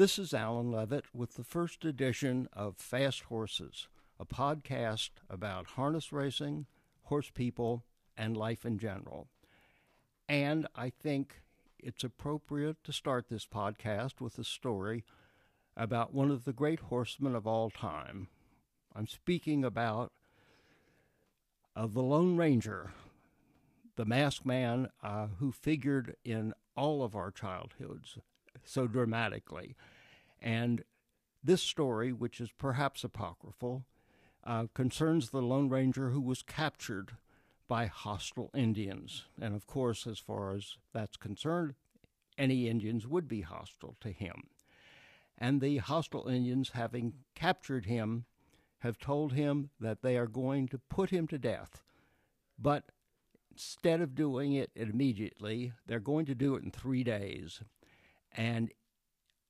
This is Alan Levitt with the first edition of Fast Horses, a podcast about harness racing, horse people, and life in general. And I think it's appropriate to start this podcast with a story about one of the great horsemen of all time. I'm speaking about of the Lone Ranger, the masked man uh, who figured in all of our childhoods so dramatically. And this story, which is perhaps apocryphal, uh, concerns the Lone Ranger who was captured by hostile Indians. And of course, as far as that's concerned, any Indians would be hostile to him. And the hostile Indians, having captured him, have told him that they are going to put him to death. But instead of doing it immediately, they're going to do it in three days. And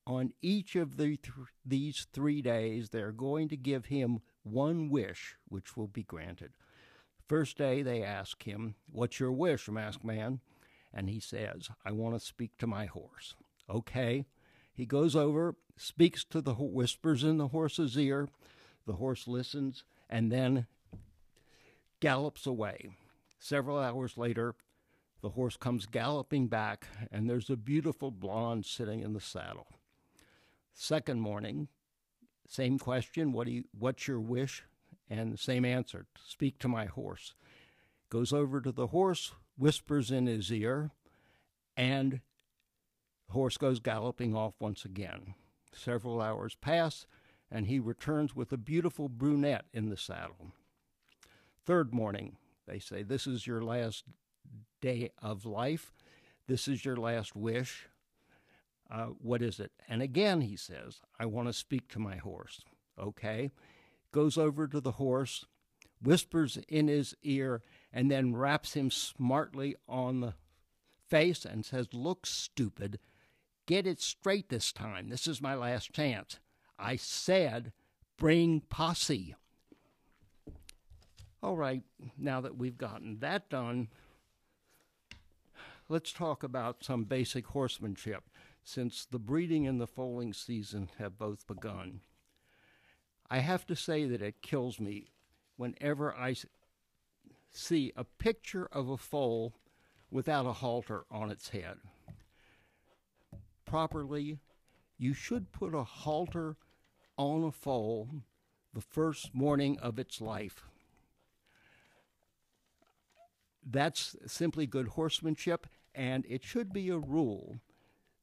on each of the th- these three days, they're going to give him one wish, which will be granted. First day, they ask him, What's your wish, masked man? And he says, I want to speak to my horse. Okay. He goes over, speaks to the whispers in the horse's ear. The horse listens and then gallops away. Several hours later, the horse comes galloping back, and there's a beautiful blonde sitting in the saddle. Second morning, same question, what do you, what's your wish? And same answer, speak to my horse. Goes over to the horse, whispers in his ear, and the horse goes galloping off once again. Several hours pass, and he returns with a beautiful brunette in the saddle. Third morning, they say, This is your last day of life. This is your last wish. Uh, what is it? And again, he says, I want to speak to my horse. Okay. Goes over to the horse, whispers in his ear, and then raps him smartly on the face and says, Look, stupid, get it straight this time. This is my last chance. I said, bring posse. All right, now that we've gotten that done, let's talk about some basic horsemanship since the breeding and the foaling season have both begun. I have to say that it kills me whenever I see a picture of a foal without a halter on its head. Properly, you should put a halter on a foal the first morning of its life. That's simply good horsemanship, and it should be a rule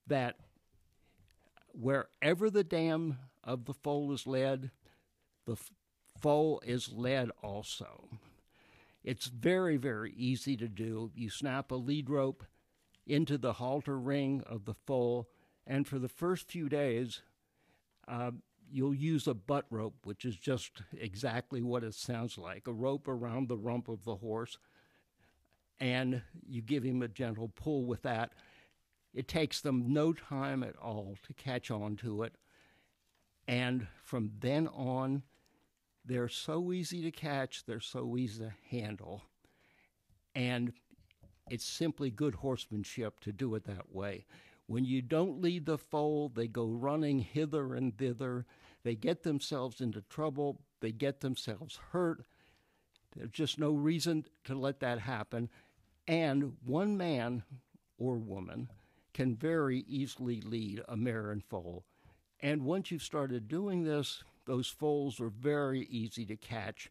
that wherever the dam of the foal is led, the foal is led also. It's very, very easy to do. You snap a lead rope into the halter ring of the foal, and for the first few days, uh, you'll use a butt rope, which is just exactly what it sounds like a rope around the rump of the horse, and you give him a gentle pull with that. It takes them no time at all to catch on to it. And from then on, they're so easy to catch, they're so easy to handle. And it's simply good horsemanship to do it that way. When you don't lead the foal, they go running hither and thither. They get themselves into trouble. They get themselves hurt. There's just no reason to let that happen. And one man or woman can very easily lead a mare and foal. And once you've started doing this, those foals are very easy to catch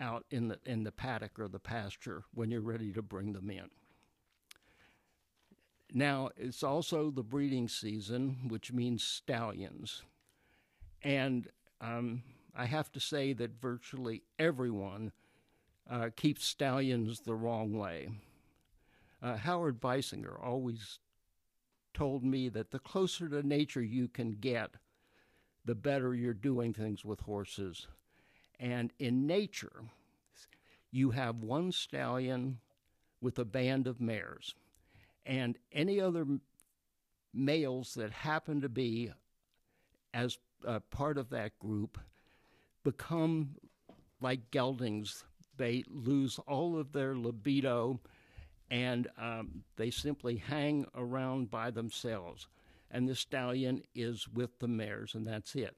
out in the in the paddock or the pasture when you're ready to bring them in. Now, it's also the breeding season, which means stallions. And um, I have to say that virtually everyone uh, keeps stallions the wrong way. Uh, Howard Beissinger always told me that the closer to nature you can get, the better you're doing things with horses. And in nature, you have one stallion with a band of mares and any other males that happen to be as part of that group become like geldings. They lose all of their libido and um, they simply hang around by themselves. and the stallion is with the mares, and that's it.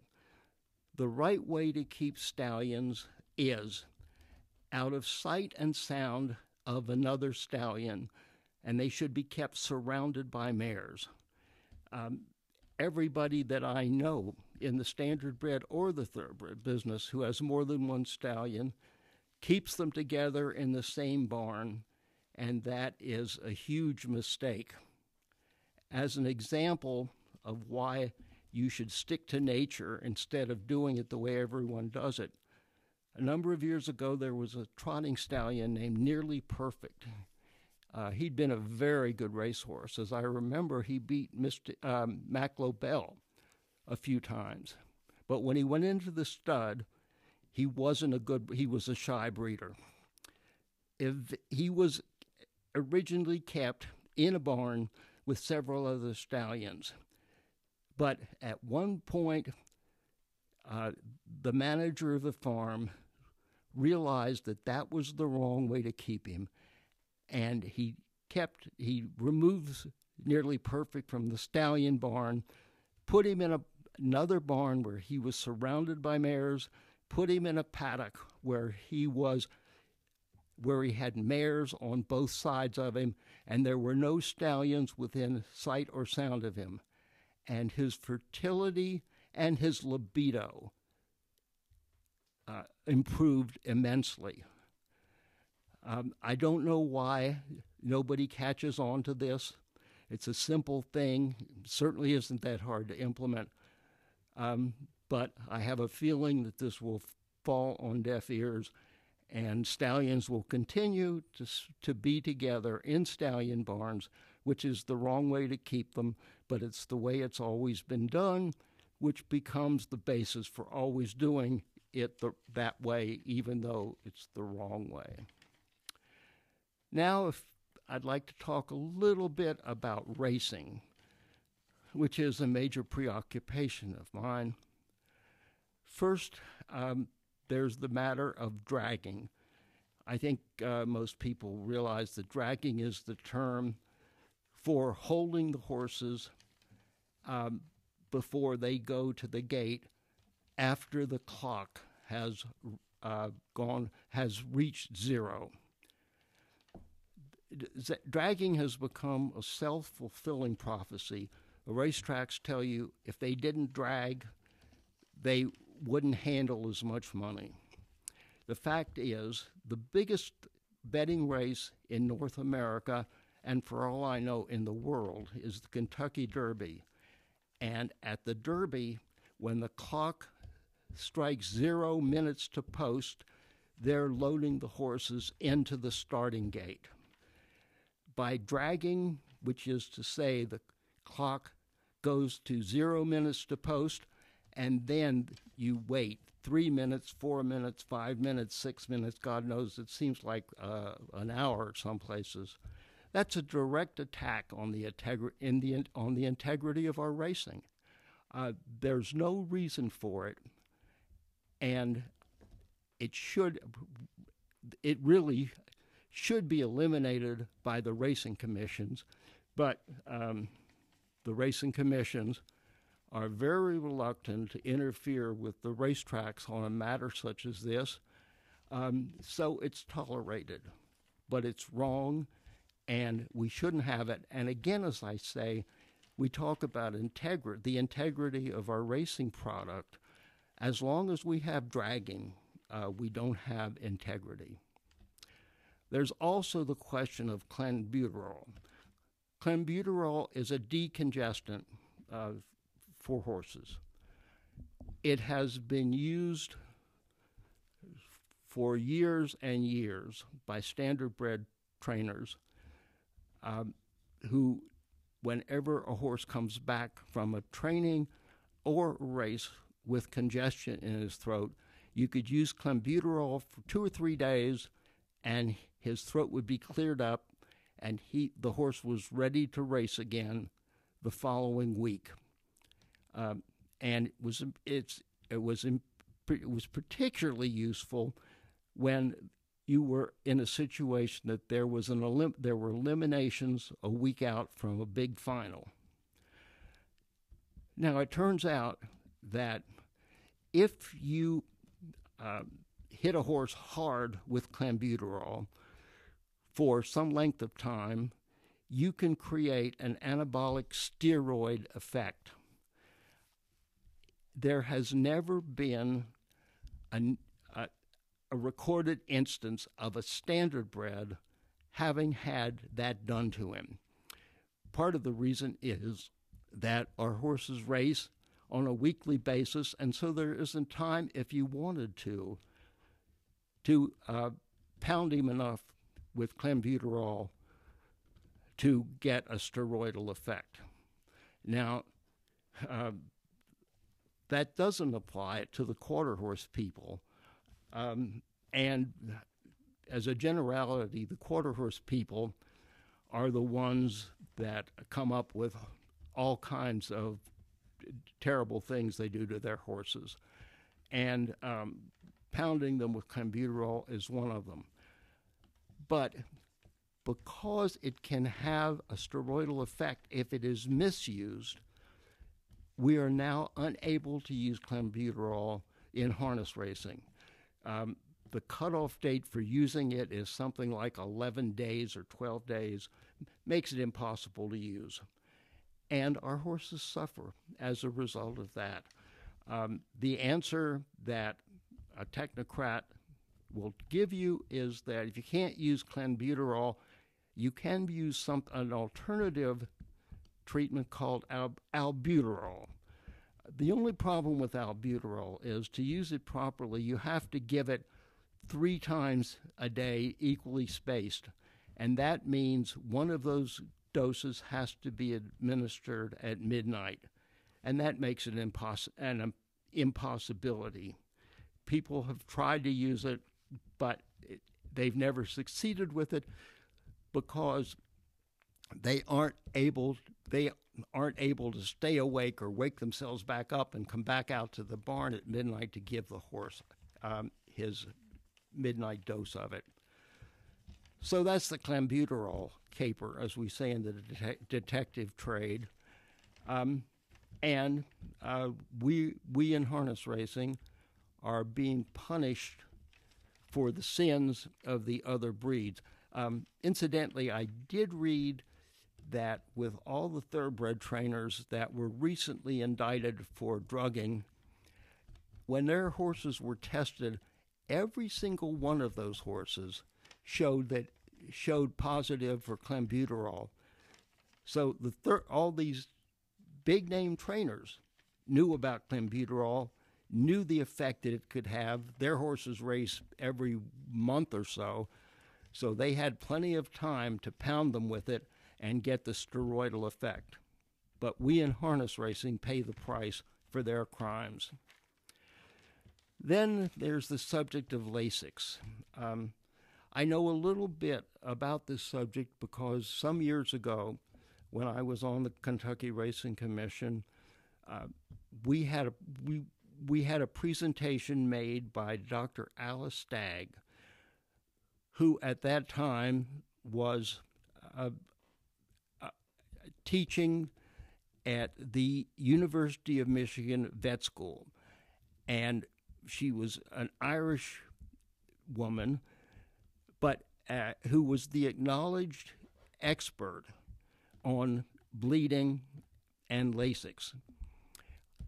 The right way to keep stallions is out of sight and sound of another stallion, and they should be kept surrounded by mares. Um, everybody that I know in the standard bred or the thoroughbred business who has more than one stallion keeps them together in the same barn, and that is a huge mistake. As an example of why you should stick to nature instead of doing it the way everyone does it, a number of years ago there was a trotting stallion named Nearly Perfect. Uh, he'd been a very good racehorse. As I remember, he beat Mr. Um, Mack Lobell a few times. But when he went into the stud, he wasn't a good, he was a shy breeder. If he was originally kept in a barn with several other stallions. But at one point, uh, the manager of the farm realized that that was the wrong way to keep him, and he kept he removed nearly perfect from the stallion barn, put him in a, another barn where he was surrounded by mares, put him in a paddock where he was where he had mares on both sides of him, and there were no stallions within sight or sound of him. And his fertility and his libido uh, improved immensely. Um, I don't know why nobody catches on to this. It's a simple thing, certainly isn't that hard to implement. Um, but I have a feeling that this will fall on deaf ears and stallions will continue to, to be together in stallion barns, which is the wrong way to keep them, but it's the way it's always been done, which becomes the basis for always doing it the, that way, even though it's the wrong way. Now, if I'd like to talk a little bit about racing, which is a major preoccupation of mine. First, um, there's the matter of dragging. I think uh, most people realize that dragging is the term for holding the horses um, before they go to the gate after the clock has uh, gone has reached zero. Dragging has become a self-fulfilling prophecy. The racetracks tell you if they didn't drag, they wouldn't handle as much money. The fact is, the biggest betting race in North America, and for all I know in the world, is the Kentucky Derby. And at the Derby, when the clock strikes zero minutes to post, they're loading the horses into the starting gate. By dragging, which is to say the clock goes to zero minutes to post, and then you wait three minutes, four minutes, five minutes, six minutes. God knows it seems like uh, an hour some places. That's a direct attack on the, integri- in the, on the integrity of our racing. Uh, there's no reason for it, and it should, it really should be eliminated by the racing commissions, but um, the racing commissions are very reluctant to interfere with the racetracks on a matter such as this. Um, so it's tolerated, but it's wrong, and we shouldn't have it. And again, as I say, we talk about integrity, the integrity of our racing product. As long as we have dragging, uh, we don't have integrity. There's also the question of clenbuterol. Clenbuterol is a decongestant uh, for horses. It has been used for years and years by standardbred trainers um, who, whenever a horse comes back from a training or race with congestion in his throat, you could use clenbuterol for two or three days and his throat would be cleared up and he, the horse was ready to race again the following week um, and it was it's it was it was particularly useful when you were in a situation that there was an elim- there were eliminations a week out from a big final. Now, it turns out that if you uh, hit a horse hard with clenbuterol for some length of time, you can create an anabolic steroid effect. There has never been a, a, a recorded instance of a standardbred having had that done to him. Part of the reason is that our horses race on a weekly basis, and so there isn't time if you wanted to to uh, pound him enough with clenbuterol to get a steroidal effect. Now, uh, that doesn't apply to the quarter horse people. Um, and as a generality, the quarter horse people are the ones that come up with all kinds of terrible things they do to their horses. And um, pounding them with clenbuterol is one of them. But because it can have a steroidal effect if it is misused, we are now unable to use clenbuterol in harness racing. Um, the cutoff date for using it is something like 11 days or 12 days, makes it impossible to use. And our horses suffer as a result of that. Um, the answer that a technocrat will give you is that if you can't use clenbuterol, you can use some an alternative treatment called al- albuterol. The only problem with albuterol is to use it properly, you have to give it three times a day, equally spaced. And that means one of those doses has to be administered at midnight. And that makes it imposs- an um, impossibility. People have tried to use it, but it, they've never succeeded with it because they aren't able they aren't able to stay awake or wake themselves back up and come back out to the barn at midnight to give the horse um, his midnight dose of it. So that's the clenbuterol caper, as we say in the det- detective trade. Um, and uh, we, we in harness racing are being punished for the sins of the other breeds. Um, incidentally, I did read that with all the thoroughbred trainers that were recently indicted for drugging, when their horses were tested, every single one of those horses showed that showed positive for clenbuterol. So the thir- all these big name trainers knew about clenbuterol, knew the effect that it could have. Their horses race every month or so, so they had plenty of time to pound them with it and get the steroidal effect. But we in harness racing pay the price for their crimes. Then there's the subject of Lasix. Um, I know a little bit about this subject because some years ago, when I was on the Kentucky Racing Commission, uh, we had a we we had a presentation made by Dr. Alice Stagg, who at that time was uh, teaching at the University of Michigan Vet School, and she was an Irish woman, but uh, who was the acknowledged expert on bleeding and Lasix.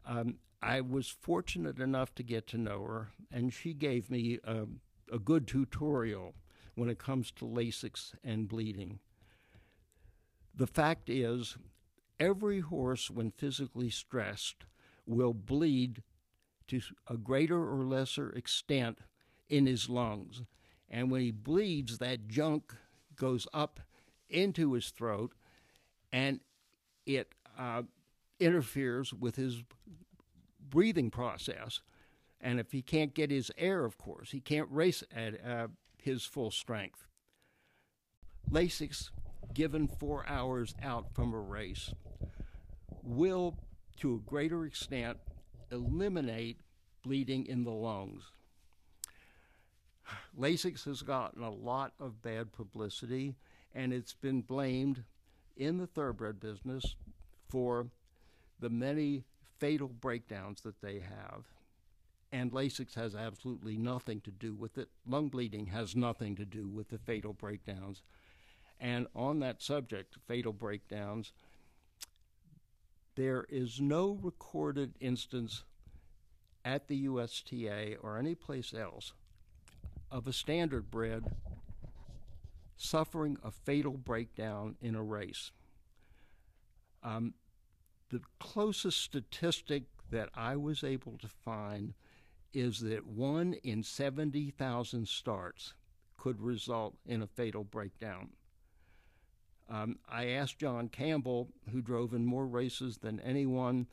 Um, I was fortunate enough to get to know her, and she gave me a, a good tutorial when it comes to Lasix and bleeding. The fact is, every horse, when physically stressed, will bleed to a greater or lesser extent in his lungs. And when he bleeds, that junk goes up into his throat and it uh, interferes with his breathing process. And if he can't get his air, of course, he can't race at uh, his full strength. Lasix, given four hours out from a race, will, to a greater extent, eliminate bleeding in the lungs. Lasix has gotten a lot of bad publicity, and it's been blamed in the thoroughbred business for the many fatal breakdowns that they have. And Lasix has absolutely nothing to do with it. Lung bleeding has nothing to do with the fatal breakdowns. And on that subject, fatal breakdowns, there is no recorded instance at the USTA or any place else of a standard bred suffering a fatal breakdown in a race. Um, the closest statistic that I was able to find is that one in 70,000 starts could result in a fatal breakdown. Um, I asked John Campbell, who drove in more races than anyone,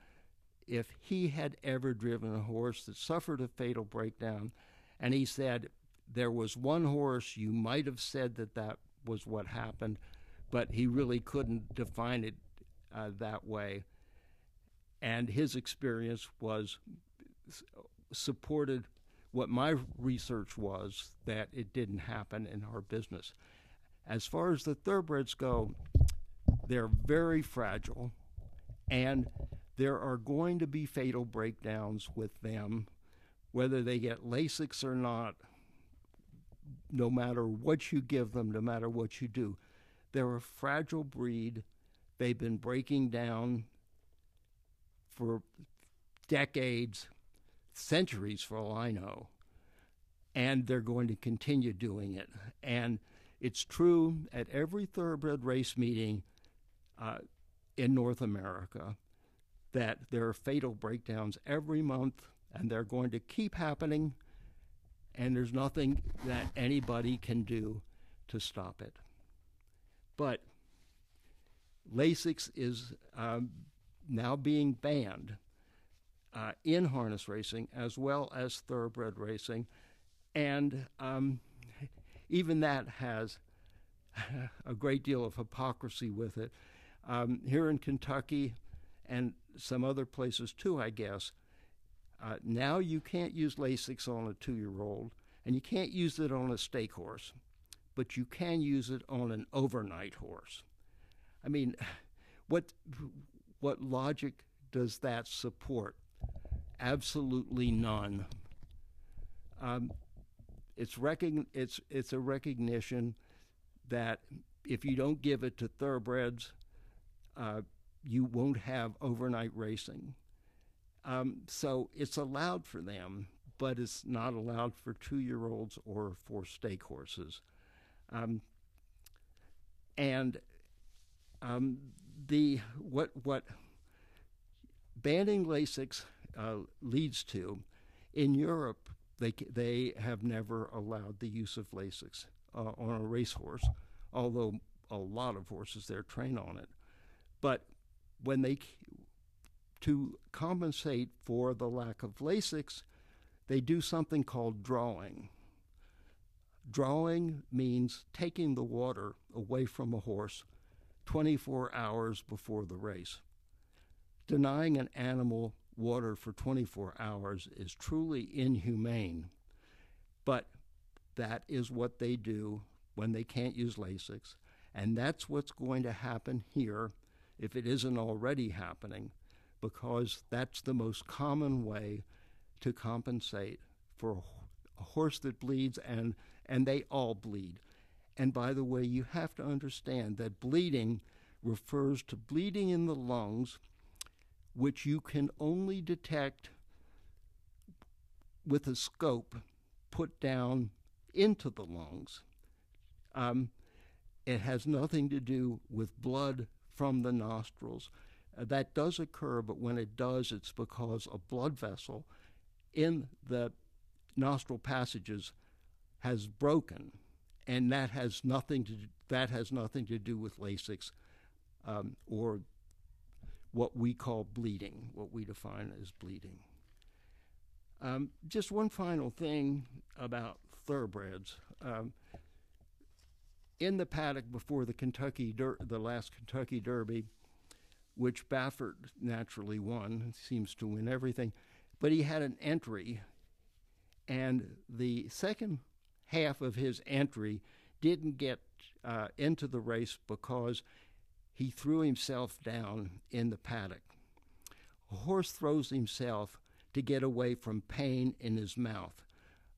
if he had ever driven a horse that suffered a fatal breakdown. And he said, There was one horse, you might have said that that was what happened, but he really couldn't define it uh, that way. And his experience was supported what my research was that it didn't happen in our business. As far as the thoroughbreds go, they're very fragile, and there are going to be fatal breakdowns with them, whether they get Lasix or not, no matter what you give them, no matter what you do. They're a fragile breed. They've been breaking down for decades, centuries for all I know, and they're going to continue doing it. And it's true at every thoroughbred race meeting uh, in North America that there are fatal breakdowns every month, and they're going to keep happening, and there's nothing that anybody can do to stop it. But Lasix is um, now being banned uh, in harness racing as well as thoroughbred racing, and um, even that has a great deal of hypocrisy with it. Um, here in Kentucky and some other places too, I guess, uh, now you can't use Lasix on a two year old and you can't use it on a stake horse, but you can use it on an overnight horse. I mean, what, what logic does that support? Absolutely none. Um, it's, it's, it's a recognition that if you don't give it to thoroughbreds, uh, you won't have overnight racing. Um, so it's allowed for them, but it's not allowed for two year olds or for stake horses. Um, and um, the what what banning Lasix uh, leads to in Europe they, they have never allowed the use of Lasix uh, on a racehorse, although a lot of horses there train on it. But when they, to compensate for the lack of Lasix, they do something called drawing. Drawing means taking the water away from a horse 24 hours before the race. Denying an animal water for 24 hours is truly inhumane. But that is what they do when they can't use Lasix. And that's what's going to happen here if it isn't already happening, because that's the most common way to compensate for a horse that bleeds, and, and they all bleed. And by the way, you have to understand that bleeding refers to bleeding in the lungs which you can only detect with a scope put down into the lungs. Um, it has nothing to do with blood from the nostrils. Uh, that does occur, but when it does, it's because a blood vessel in the nostril passages has broken, and that has nothing to that has nothing to do with Lasix um, or what we call bleeding, what we define as bleeding. Um, just one final thing about thoroughbreds. Um, in the paddock before the Kentucky Der- the last Kentucky Derby, which Baffert naturally won, seems to win everything, but he had an entry, and the second half of his entry didn't get uh, into the race because he threw himself down in the paddock. a horse throws himself to get away from pain in his mouth.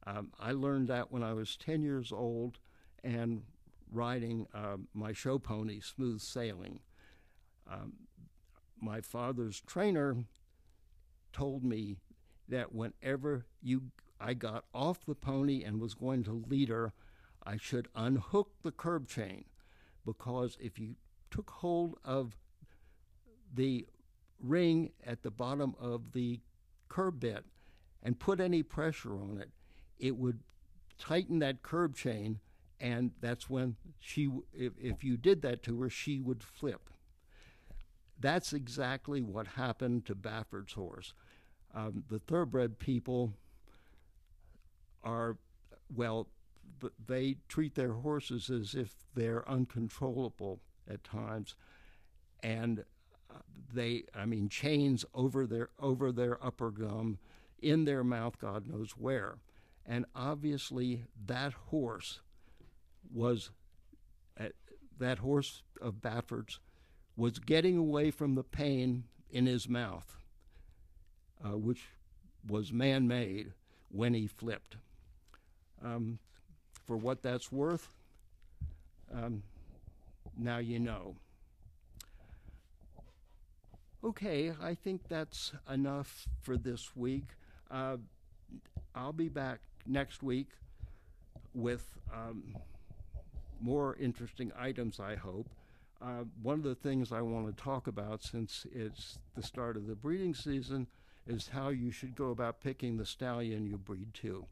Um, I learned that when I was 10 years old and riding uh, my show pony, Smooth Sailing. Um, my father's trainer told me that whenever you I got off the pony and was going to lead her, I should unhook the curb chain because if you took hold of the ring at the bottom of the curb bit and put any pressure on it, it would tighten that curb chain, and that's when she, if, if you did that to her, she would flip. That's exactly what happened to Baffert's horse. Um, the thoroughbred people are, well, they treat their horses as if they're uncontrollable at times, and uh, they, I mean, chains over their over their upper gum, in their mouth, God knows where, and obviously that horse was, uh, that horse of Baffert's was getting away from the pain in his mouth, uh, which was man made when he flipped. Um, for what that's worth, um, now you know. Okay, I think that's enough for this week. Uh, I'll be back next week with um, more interesting items, I hope. Uh, one of the things I want to talk about since it's the start of the breeding season is how you should go about picking the stallion you breed to.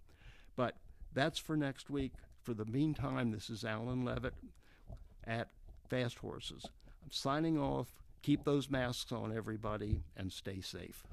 But that's for next week. For the meantime, this is Alan Levitt at Fast Horses. I'm signing off. Keep those masks on, everybody, and stay safe.